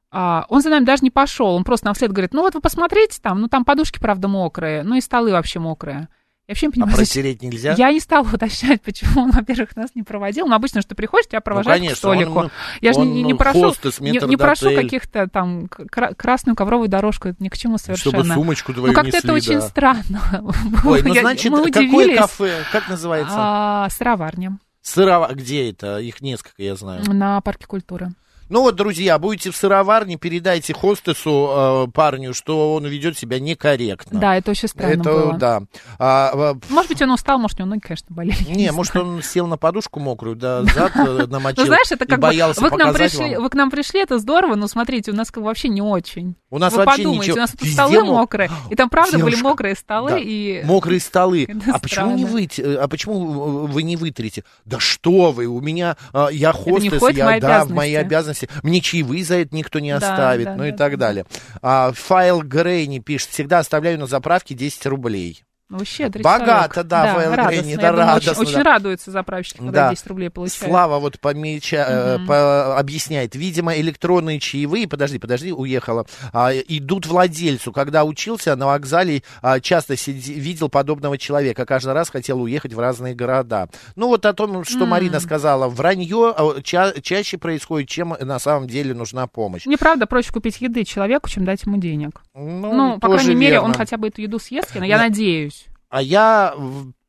А, он за нами даже не пошел, он просто нам вслед говорит, ну вот вы посмотрите там, ну там подушки, правда, мокрые, ну и столы вообще мокрые. Я вообще не А понимаю, зачем- протереть нельзя? я не стала уточнять, почему он, во-первых, нас не проводил. Но обычно, что приходишь, тебя провожают конечно, к столику. он, я же он, не, не ну, прошу, не, не прошу каких-то там кра- красную ковровую дорожку, это ни к чему совершенно. Чтобы сумочку твою ну, как-то это несли, очень да. странно. Ой, ну Я- значит, мы какое кафе? Как называется? А, сыроварня Сырова... Где это? Их несколько, я знаю. на парке культуры. Ну вот, друзья, будете в сыроварне, передайте хостесу э, парню, что он ведет себя некорректно. Да, это очень странно Это, было. да. А, а, Может быть, он устал, может, у него ноги, конечно, болели. не, знаю. может, он сел на подушку мокрую, да, зад э, намочил Ну, знаешь, это как бы боялся вы к, нам пришли, вам. вы к нам пришли, это здорово, но смотрите, у нас как вообще не очень. У нас вы вообще подумайте, ничего. у нас тут столы мок- мокрые, и там правда были Девушка, мокрые столы, Да. и... Мокрые столы. Это А почему не странно. выйти? А почему вы не вытрите? Да что вы, у меня я хостес, я да, в мои обязанности. Обязанности. Мне чаевые за это никто не оставит, да, ну и да, так да. далее. А, файл Грейни пишет, всегда оставляю на заправке 10 рублей. Ну, щедрый Богато, человек. да, Файл радостно. Грейни, да, радостно, Очень, очень да. радуется заправщик, когда Да. 10 рублей получает. Слава вот помеча, э, по- объясняет, видимо, электронные чаевые, подожди, подожди, уехала, а, идут владельцу. Когда учился на вокзале, а, часто сиди- видел подобного человека, каждый раз хотел уехать в разные города. Ну вот о том, что Марина сказала, вранье а, ча- чаще происходит, чем на самом деле нужна помощь. Мне правда проще купить еды человеку, чем дать ему денег. Ну, Ну, по крайней мере, он верно. хотя бы эту еду съест, я я Да. надеюсь. А я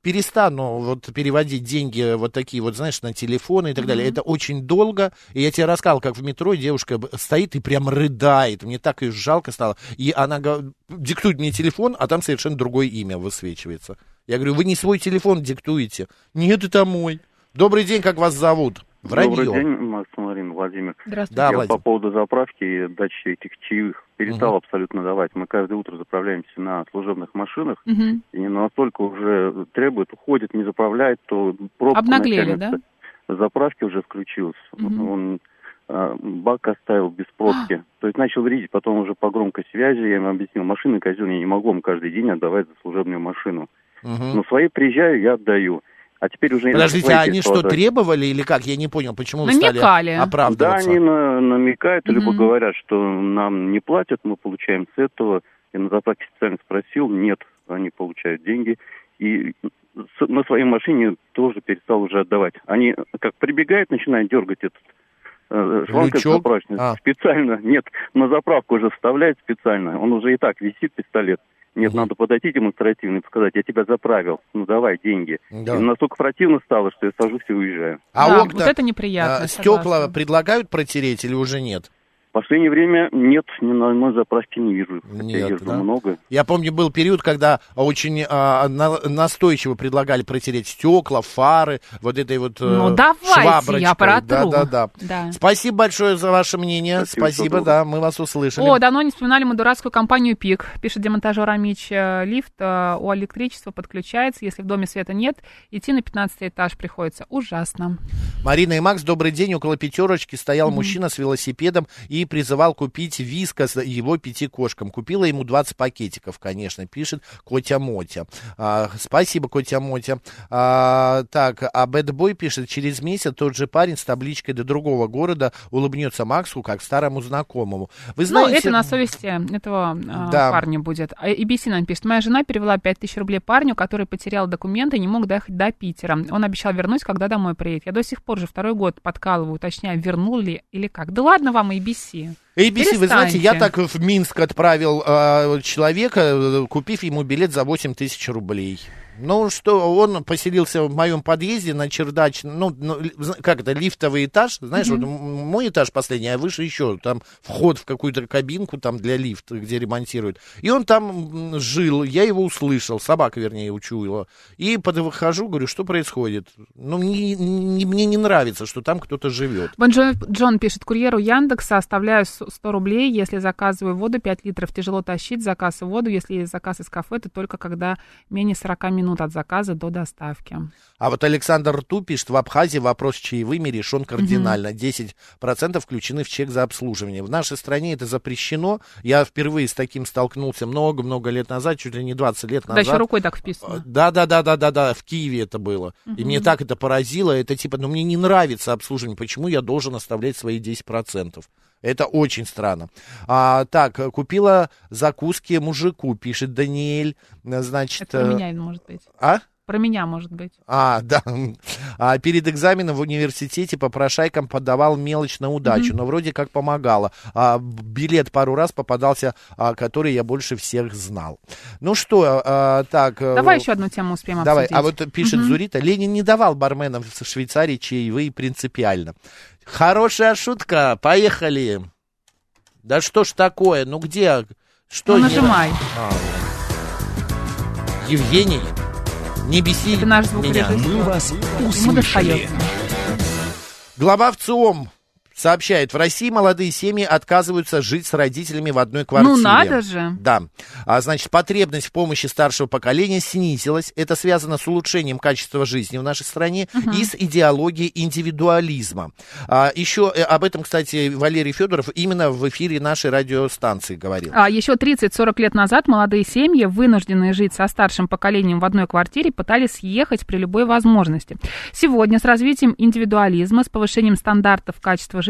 перестану вот переводить деньги вот такие вот, знаешь, на телефоны и так далее. Это очень долго. И я тебе рассказал, как в метро девушка стоит и прям рыдает. Мне так ее жалко стало. И она диктует мне телефон, а там совершенно другое имя высвечивается. Я говорю, вы не свой телефон диктуете. Нет, это мой. Добрый день, как вас зовут? Вранье. Добрый день, Макс Марин, Владимир. Здравствуйте. Да, Я Владимир. по поводу заправки и дачи этих чаевых перестал абсолютно давать. Мы каждое утро заправляемся на служебных машинах, Мгм. и настолько уже требует, уходит, не заправляет, то пробка Обнаглели, начальник заправки уже включился. Мгм. Он а, бак оставил без пробки. То есть начал вредить, потом уже по громкой связи, я ему объяснил, машины казенные, я не могу вам каждый день отдавать за служебную машину. Мгм. Но свои приезжаю, я отдаю. А теперь уже... Подождите, а они что, требовали или как? Я не понял, почему вы стали Намекали. Да, оправдываться. они на- намекают, либо Мгм. говорят, что нам не платят, мы получаем с этого. Я на заправке специально спросил, нет, они получают деньги. И на своей машине тоже перестал уже отдавать. Они как прибегают, начинают дергать этот э, шланг этот заправочный. А. Специально, нет, на заправку уже вставляет специально. Он уже и так висит, пистолет. Нет, надо подойти демонстративно и сказать, я тебя заправил, ну давай деньги. Да. И настолько противно стало, что я сажусь и уезжаю. А Да, окна, вот это неприятно. а, стекла согласна. предлагают протереть или уже нет? В последнее время нет, ни на одной заправке не вижу. Хотя Нет, езжу да? много. Я помню, был период, когда очень а, на- настойчиво предлагали протереть стекла, фары, вот этой вот э, Ну, давайте, шваброчкой. я протру. Да, да, да. Да. Спасибо большое за ваше мнение. Спасибо, Спасибо, да, мы вас услышали. О, давно не вспоминали мы дурацкую компанию ПИК. Пишет демонтажер Амич. э, Лифт э, у электричества подключается. Если в доме света нет, идти на 15 этаж приходится. Ужасно. Марина и Макс, добрый день. Около пятерочки стоял мужчина с велосипедом и призывал купить вискас его пяти кошкам. Купила ему 20 пакетиков, конечно, пишет Котя Мотя. А, спасибо, Котя Мотя. А, так, а Бэтбой пишет, через месяц тот же парень с табличкой до другого города улыбнется Максу, как старому знакомому. Вы знаете... Ну, это на совести этого э, Да. парня будет. А ABC нам пишет. Моя жена перевела 5000 рублей парню, который потерял документы и не мог доехать до Питера. Он обещал вернуть, когда домой приедет. Я до сих пор же второй год подкалываю, уточняю, вернул ли или как. Да ладно вам, ABC. ABC, вы знаете, я так в Минск отправил э, человека, купив ему билет за 8 тысяч рублей. Ну, что он поселился в моем подъезде на чердачном, ну, ну, как это, лифтовый этаж, знаешь, вот м- мой этаж последний, а выше еще, там вход в какую-то кабинку там для лифта, где ремонтируют. И он там жил, я его услышал, собака, вернее, учуяла. И подхожу, говорю, что происходит? Ну, мне, не- мне не нравится, что там кто-то живет. Бон Джо- Джон пишет, курьеру Яндекса оставляю с- 100 рублей, если заказываю воду 5 литров. Тяжело тащить заказ воду, если есть заказ из кафе, то только когда менее 40 минут от заказа до доставки. А вот Александр Рту пишет, в Абхазии вопрос с чаевыми решен кардинально. 10% включены в чек за обслуживание. В нашей стране это запрещено. Я впервые с таким столкнулся много-много лет назад, чуть ли не 20 лет Да, назад. еще рукой так вписано. Да, да, да, да, да, да, в Киеве это было. И мне так это поразило. Это типа, ну мне не нравится обслуживание. Почему я должен оставлять свои 10%? Это очень странно. А, так, купила закуски мужику, пишет Даниэль. Значит, Это про э, меня, может быть. а? Про меня, может быть. А, да. А перед экзаменом в университете попрошайкам подавал мелочь на удачу, но вроде как помогало. А, билет пару раз попадался, а, который я больше всех знал. Ну что, а, так... э, Давай еще одну тему успеем Давай, обсудить. а вот пишет Зурита, Ленин не давал барменам в Швейцарии чаевые принципиально. Хорошая шутка, поехали. Да что ж такое, ну где, что... Ну, не- нажимай. А. Евгений, не беси Это наш меня. Мы вас услышали. Глава ВЦИОМ сообщает, в России молодые семьи отказываются жить с родителями в одной квартире. Ну, надо же. Да. А, значит, потребность в помощи старшего поколения снизилась. Это связано с улучшением качества жизни в нашей стране и с идеологией индивидуализма. А, еще э, об этом, кстати, Валерий Федоров именно в эфире нашей радиостанции говорил. А еще 30-40 лет назад молодые семьи, вынужденные жить со старшим поколением в одной квартире, пытались съехать при любой возможности. Сегодня с развитием индивидуализма, с повышением стандартов качества жизни,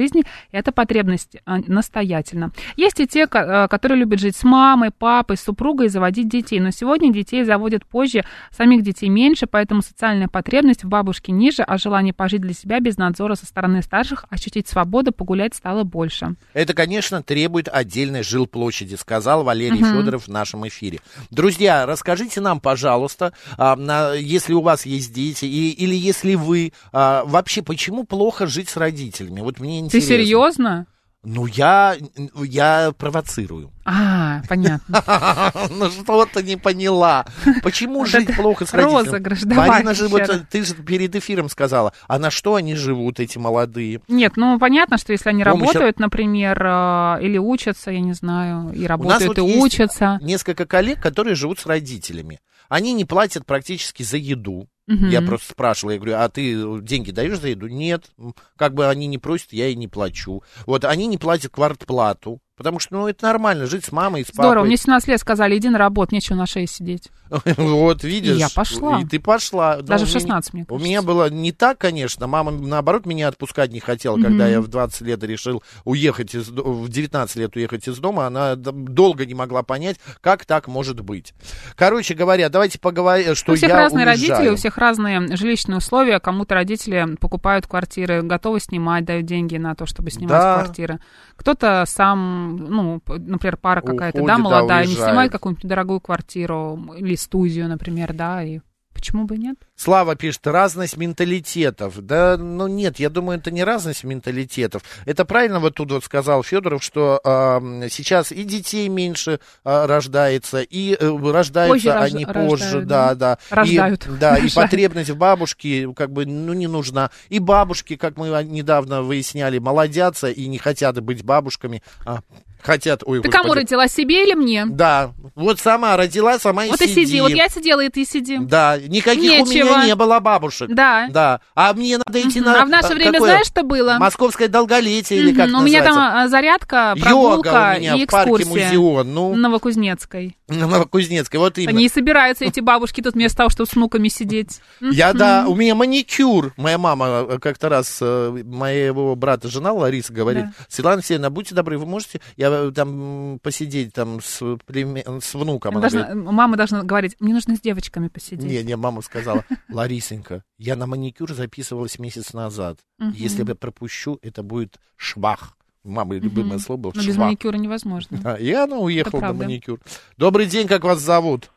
эта потребность а, настоятельна. Есть и те, э, которые любят жить с мамой, папой, супругой и заводить детей. Но сегодня детей заводят позже, самих детей меньше, поэтому социальная потребность в бабушке ниже, а желание пожить для себя без надзора со стороны старших, ощутить свободу, погулять стало больше. Это, конечно, требует отдельной жилплощади, сказал Валерий Федоров в нашем эфире. Друзья, расскажите нам, пожалуйста, а, если у вас есть дети, или если вы а, вообще, почему плохо жить с родителями? Вот мне Ты интересно. серьезно? Ну, я, я провоцирую. А, понятно. Ну, что-то не поняла. Почему жить плохо с родителями? Марина же, раз. ты же перед эфиром сказала, а на что они живут, эти молодые? Нет, ну понятно, что если они работают, например, э, или учатся, я не знаю, и работают, и учатся. несколько коллег, которые живут с родителями. Они не платят практически за еду. Мгм. Я просто спрашивал, я говорю, а ты деньги даешь за еду? Нет. Как бы они не просят, я и не плачу. Вот они не платят квартплату. Потому что, ну, это нормально, жить с мамой и с Здорово, папой. мне 17 лет сказали, иди на работу, нечего на шее сидеть. Вот, видишь. И я пошла. И ты пошла. Даже в меня- 16, мне У меня было не так, конечно. Мама, наоборот, меня отпускать не хотела, когда я в 20 лет решил уехать из... В 19 лет уехать из дома. Она долго не могла понять, как так может быть. Короче говоря, давайте поговорим, что у всех я разные родители, у всех разные жилищные условия. Кому-то родители покупают квартиры, готовы снимать, дают деньги на то, чтобы снимать квартиры. Кто-то сам, ну, например, пара какая-то, да, да, молодая, не уезжает. снимает какую-нибудь дорогую квартиру или студию, например, да, и почему бы нет? Слава пишет, разность менталитетов. Да, ну нет, я думаю, это не разность менталитетов. Это правильно вот тут вот сказал Федоров, что ам, сейчас и детей меньше а, рождается, и э, рождаются Позже рож- они рождают, позже, да. да, да. Рождают. И, да, и потребность в бабушке как бы ну не нужна. И бабушки, как мы недавно выясняли, молодятся и не хотят быть бабушками, а хотят... Ой, Ты кому господи. родила, себе или мне? Да, вот сама родила, сама Вот и и сиди, вот я сидела, и ты сиди. Да, никаких у Нечего. меня не было бабушек. Да. Да. А мне надо идти Мгм. на... А в наше время какое? знаешь, что было? Московское долголетие или как У меня там а, зарядка, Йога прогулка у меня и в парке экскурсия. Музеон. Ну, Новокузнецкой. Новокузнецкой, вот именно. Они и собираются, эти бабушки, тут вместо того, чтобы с внуками сидеть. Я, да, у меня маникюр. Моя мама э, как-то раз, э, моего брата жена Лариса говорит. Светлана Алексеевна, будьте добры, вы можете я э, там посидеть там с, с внуком? Она Должна- говорит, мама должна говорить, мне нужно с девочками посидеть. Не, не, мама сказала, Ларисенька, я на маникюр записывалась месяц назад. Если я пропущу, это будет швах. Мама любимое слово было Но без швах. маникюра невозможно. Да, и она уехала на маникюр. Добрый день, как вас зовут?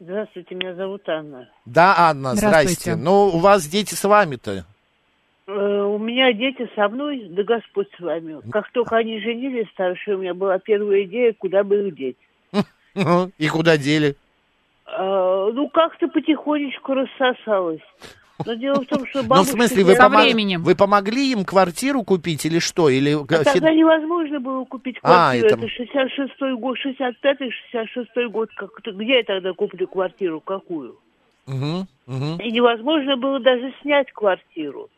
Здравствуйте, меня зовут Анна. Да, Анна, Здравствуйте. здрасте. Ну, у вас дети с вами-то. Э, у меня дети со мной, да Господь с вами. Как только они женились, старшие, у меня была первая идея, куда бы их деть. И куда дели? А, ну, как-то потихонечку рассосалось. Но дело в том, что Ну, в смысле, вы, Со помог- временем. вы помогли им квартиру купить или что? Или... А тогда невозможно было купить А, квартиру. это- это 66-й год, 65-й, 66-й год. Как. Где я тогда куплю квартиру? Какую? Мгм, мгм. И невозможно было даже снять квартиру.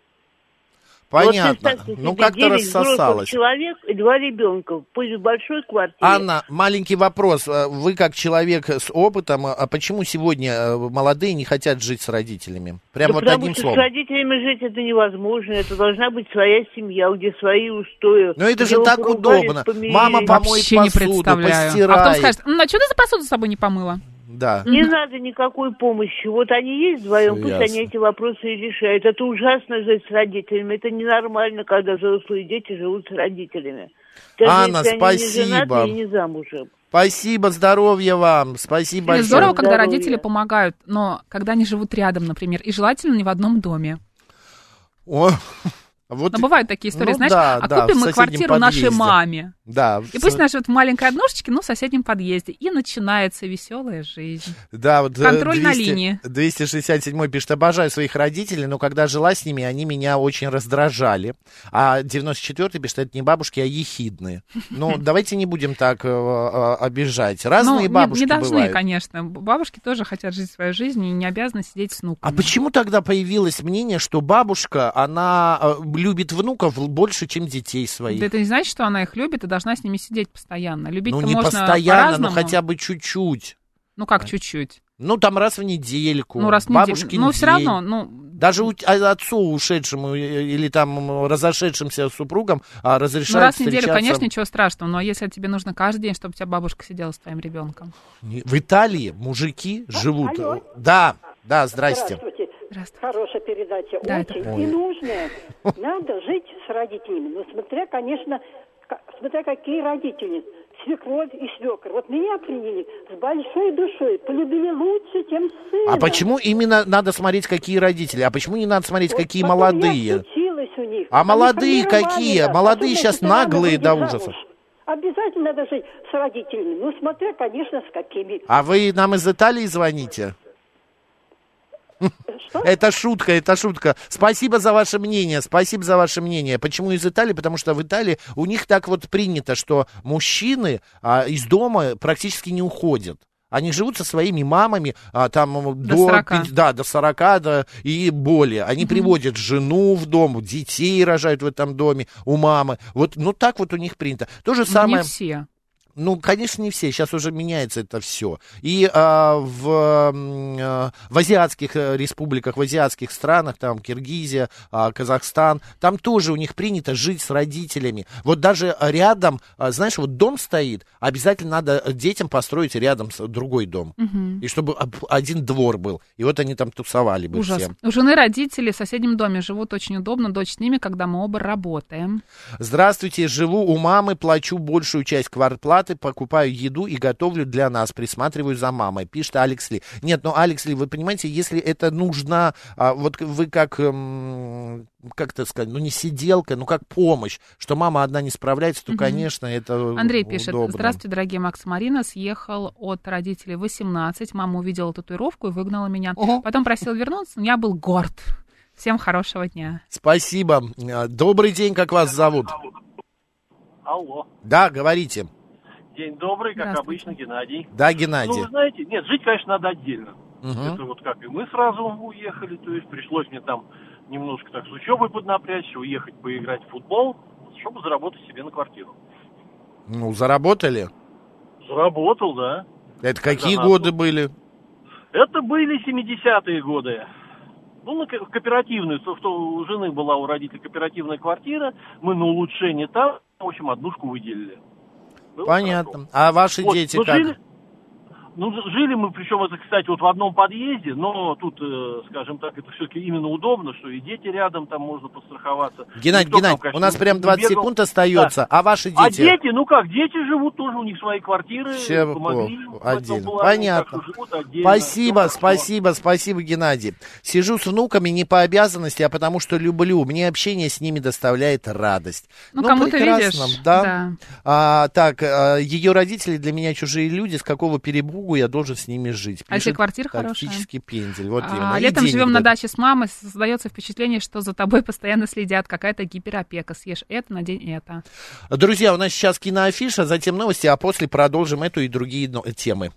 Вот Понятно. представьте ну, как-то рассосалось. человек и два ребенка. Пусть в большой квартире. Анна, маленький вопрос. Э, Вы как человек с опытом, а почему сегодня э, молодые не хотят жить с родителями? Прямо Да вот потому одним что словом. с родителями жить это невозможно. Это должна быть своя семья, где свои устои. Ну это же так удобно. помирились. Мама помоет Вообще не посуду, постирает. А потом скажет, ну, а что ты за посуду с собой не помыла? Да. Не надо никакой помощи. Вот они есть вдвоем, пусть ясно. они эти вопросы и решают. Это ужасно жить с родителями. Это ненормально, когда взрослые дети живут с родителями. Даже Анна, если они спасибо. не женаты и не замужем. Спасибо, здоровья вам. Спасибо Или большое. здорово, когда Здоровья. родители помогают, но когда они живут рядом, например, и желательно не в одном доме. О, вот, Но бывают такие истории, Ну знаешь, да, а да, купим в мы квартиру нашей подъезде. маме. да, И пусть она живет в маленькой однушечке, но в соседнем подъезде. И начинается веселая жизнь. Да, вот э, Контроль на 200 линии. 267 пишет, обожаю своих родителей, но когда жила с ними, они меня очень раздражали. А 94 пишет, это не бабушки, а ехидные. Ну, давайте не будем так э, э, обижать. Разные Ну, бабушки не, должны, конечно. Бабушки тоже хотят жить своей жизнью и не обязаны сидеть с внуками. А почему тогда появилось мнение, что бабушка, она любит внуков больше, чем детей своих? Да это не значит, что она их любит и должна с ними сидеть постоянно. Любить-то ну, не можно постоянно, но хотя бы чуть-чуть. Ну, как чуть-чуть. Ну, там раз в недельку. Ну, раз в бабушкин неделю. Ну, все равно, ну, Даже у- а- отцу ушедшему э, или там разошедшимся супругам а, разрешают ну, раз в неделю, встречаться конечно, ничего страшного. Но если тебе нужно каждый день, чтобы у тебя бабушка сидела с твоим ребенком. В Италии мужики живут. Да, да, здрасте. Здравствуйте. Здравствуйте. Хорошая передача. Да, это Очень правда. и нужная. Надо жить с родителями. Но смотря, конечно, смотря какие родители. Свекровь и свекр. Вот меня приняли с большой душой. Полюбили лучше, чем сына. А почему именно надо смотреть, какие родители? А почему не надо смотреть, Вот какие молодые? У них. А Они молодые какие? нас. Молодые Особенно, сейчас наглые до замуж. Обязательно надо жить с родителями. Ну, смотря, конечно, с какими. А вы нам из Италии звоните? Что? Это шутка, это шутка. Спасибо за ваше мнение, спасибо за ваше мнение. Почему из Италии? Потому что в Италии у них так вот принято, что мужчины а, из дома практически не уходят. Они живут со своими мамами а, там м, До до, 40. пяти- да, до 40 да, и более. Они приводят жену в дом, детей рожают в этом доме у мамы. Вот, ну так вот у них принято. То же Ну, самое. Не все. Ну, конечно, не все. Сейчас уже меняется это все. И а, в, а, в азиатских э, республиках, в азиатских странах, там Киргизия, а, Казахстан, там тоже у них принято жить с родителями. Вот даже рядом, а, знаешь, вот дом стоит, обязательно надо детям построить рядом другой дом. Мгм. И чтобы об- один двор был. И вот они там тусовали бы Ужас. все. У жены родители в соседнем доме живут очень удобно, дочь с ними, когда мы оба работаем. Здравствуйте, живу у мамы, плачу большую часть квартплаты, покупаю еду и готовлю для нас, присматриваю за мамой, пишет Алекс Ли. Нет, ну, Алекс Ли, вы понимаете, если это нужно, а, вот вы как, эм, как это сказать, ну, не сиделка, ну, как помощь, что мама одна не справляется, то, Мгм. конечно, это Андрей пишет, удобно. здравствуйте, дорогие Макс и Марина, съехал от родителей в 18, мама увидела татуировку и выгнала меня. Потом просил вернуться, я был горд. Всем хорошего дня. Спасибо. А, Добрый день, как вас зовут? Алло. Да, говорите. День добрый, как обычно, Геннадий. Да, Ну, Геннадий. вы знаете, нет, жить, конечно, надо отдельно. Мгм. Это вот как и мы сразу уехали, то есть пришлось мне там немножко так с учебой поднапрячься, уехать поиграть в футбол, чтобы заработать себе на квартиру. Ну, заработали? Заработал, да. Это какие надо. годы были? Это были 70-е годы. Ну, на ко- кооперативную, то, что у жены была у родителей кооперативная квартира, мы на улучшение там, в общем, однушку выделили. Было Понятно. А ваши Вот, дети ну, как? Ну, жили мы, причем это, кстати, вот в одном подъезде, но тут, э, скажем так, это все-таки именно удобно, что и дети рядом, там можно постраховаться. Геннадий, Никто там, Геннадий, конечно, у нас прям 20 бегал. секунд остается, а ваши А дети? дети, ну как, дети живут тоже, у них свои квартиры, Все помогли отдельно. плане, Понятно. живут отдельно. Спасибо, Всё хорошо. спасибо, спасибо, Геннадий. Сижу с внуками не по обязанности, а потому что люблю. Мне общение с ними доставляет радость. Ну, кому-то прекрасно, видишь, Да. да. А, так, а, ее родители для меня чужие люди. С какого перебугу я должен с ними жить? А если Пишет квартира хорошая? Пендель. Вот А. И летом живем на даче с мамой, создается впечатление, что за тобой постоянно следят, какая-то гиперопека. Съешь это, надень это. Друзья, у нас сейчас киноафиша, затем новости, а после продолжим эту и другие темы.